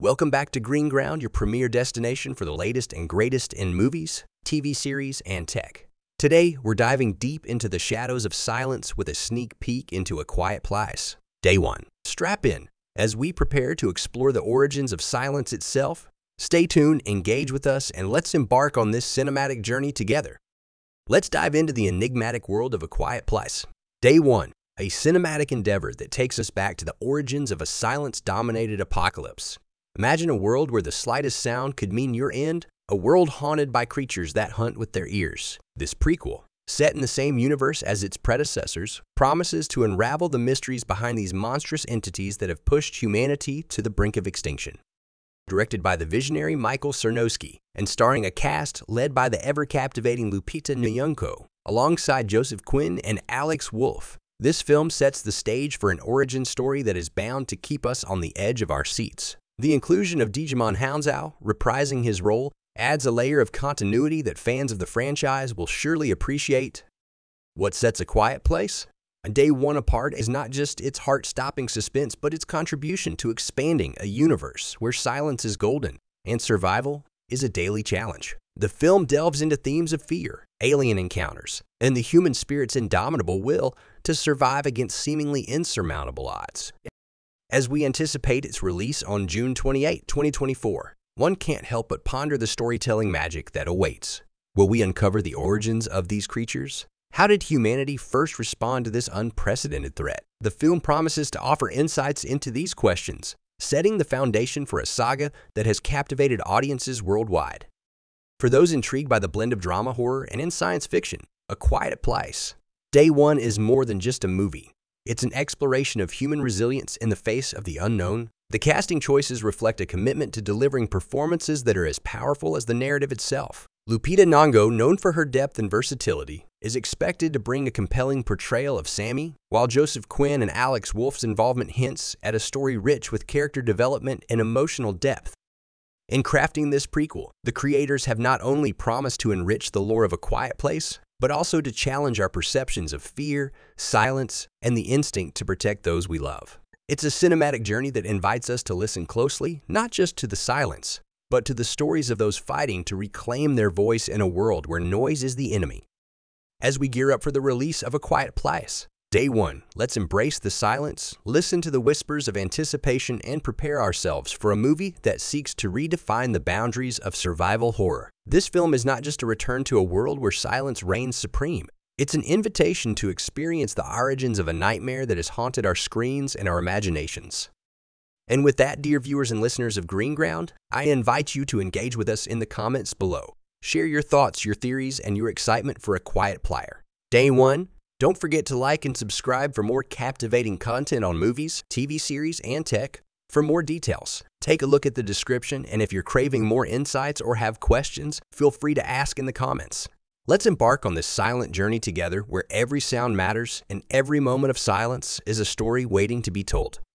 Welcome back to Green Ground, your premier destination for the latest and greatest in movies, TV series, and tech. Today, we're diving deep into the shadows of silence with a sneak peek into A Quiet Place. Day 1. Strap in as we prepare to explore the origins of silence itself. Stay tuned, engage with us, and let's embark on this cinematic journey together. Let's dive into the enigmatic world of A Quiet Place. Day 1. A cinematic endeavor that takes us back to the origins of a silence-dominated apocalypse. Imagine a world where the slightest sound could mean your end, a world haunted by creatures that hunt with their ears. This prequel, set in the same universe as its predecessors, promises to unravel the mysteries behind these monstrous entities that have pushed humanity to the brink of extinction. Directed by the visionary Michael Sarnoski and starring a cast led by the ever-captivating Lupita Nyong'o, alongside Joseph Quinn and Alex Wolff, this film sets the stage for an origin story that is bound to keep us on the edge of our seats. The inclusion of Djimon Hounsou, reprising his role, adds a layer of continuity that fans of the franchise will surely appreciate. What sets A Quiet Place? A Day One apart is not just its heart-stopping suspense, but its contribution to expanding a universe where silence is golden and survival is a daily challenge. The film delves into themes of fear, alien encounters, and the human spirit's indomitable will to survive against seemingly insurmountable odds. As we anticipate its release on June 28, 2024, one can't help but ponder the storytelling magic that awaits. Will we uncover the origins of these creatures? How did humanity first respond to this unprecedented threat? The film promises to offer insights into these questions, setting the foundation for a saga that has captivated audiences worldwide. For those intrigued by the blend of drama, horror, and in science fiction, A Quiet Place, Day One is more than just a movie. It's an exploration of human resilience in the face of the unknown. The casting choices reflect a commitment to delivering performances that are as powerful as the narrative itself. Lupita Nyong'o, known for her depth and versatility, is expected to bring a compelling portrayal of Sammy, while Joseph Quinn and Alex Wolff's involvement hints at a story rich with character development and emotional depth. In crafting this prequel, the creators have not only promised to enrich the lore of A Quiet Place, but also to challenge our perceptions of fear, silence, and the instinct to protect those we love. It's a cinematic journey that invites us to listen closely, not just to the silence, but to the stories of those fighting to reclaim their voice in a world where noise is the enemy. As we gear up for the release of A Quiet Place, Day 1, let's embrace the silence, listen to the whispers of anticipation, and prepare ourselves for a movie that seeks to redefine the boundaries of survival horror. This film is not just a return to a world where silence reigns supreme. It's an invitation to experience the origins of a nightmare that has haunted our screens and our imaginations. And with that, dear viewers and listeners of Green Ground, I invite you to engage with us in the comments below. Share your thoughts, your theories, and your excitement for A Quiet Place. Day 1, don't forget to like and subscribe for more captivating content on movies, TV series, and tech. For more details, take a look at the description, and if you're craving more insights or have questions, feel free to ask in the comments. Let's embark on this silent journey together where every sound matters and every moment of silence is a story waiting to be told.